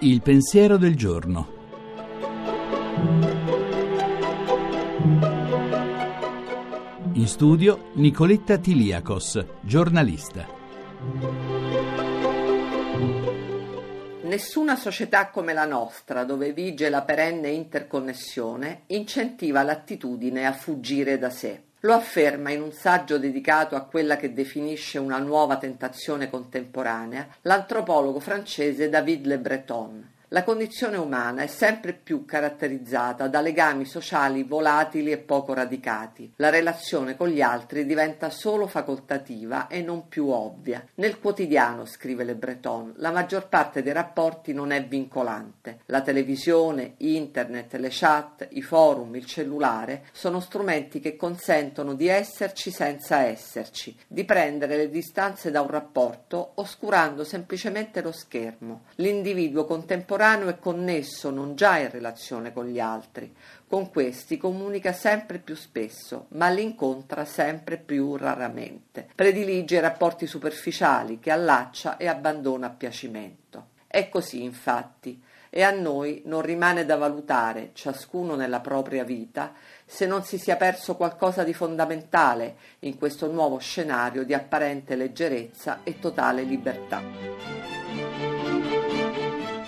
Il pensiero del giorno. In studio Nicoletta Tiliakos, giornalista. Nessuna società come la nostra, dove vige la perenne interconnessione, incentiva l'attitudine a fuggire da sé. Lo afferma in un saggio dedicato a quella che definisce una nuova tentazione contemporanea l'antropologo francese David Le Breton. La condizione umana è sempre più caratterizzata da legami sociali volatili e poco radicati. La relazione con gli altri diventa solo facoltativa e non più ovvia. Nel quotidiano, scrive Le Breton, la maggior parte dei rapporti non è vincolante. La televisione, internet, le chat, i forum, il cellulare sono strumenti che consentono di esserci senza esserci, di prendere le distanze da un rapporto oscurando semplicemente lo schermo. L'individuo contemporaneo contemporaneo è connesso non già in relazione con gli altri, con questi comunica sempre più spesso, ma li incontra sempre più raramente. Predilige rapporti superficiali che allaccia e abbandona a piacimento. È così, infatti, e a noi non rimane da valutare, ciascuno nella propria vita, se non si sia perso qualcosa di fondamentale in questo nuovo scenario di apparente leggerezza e totale libertà.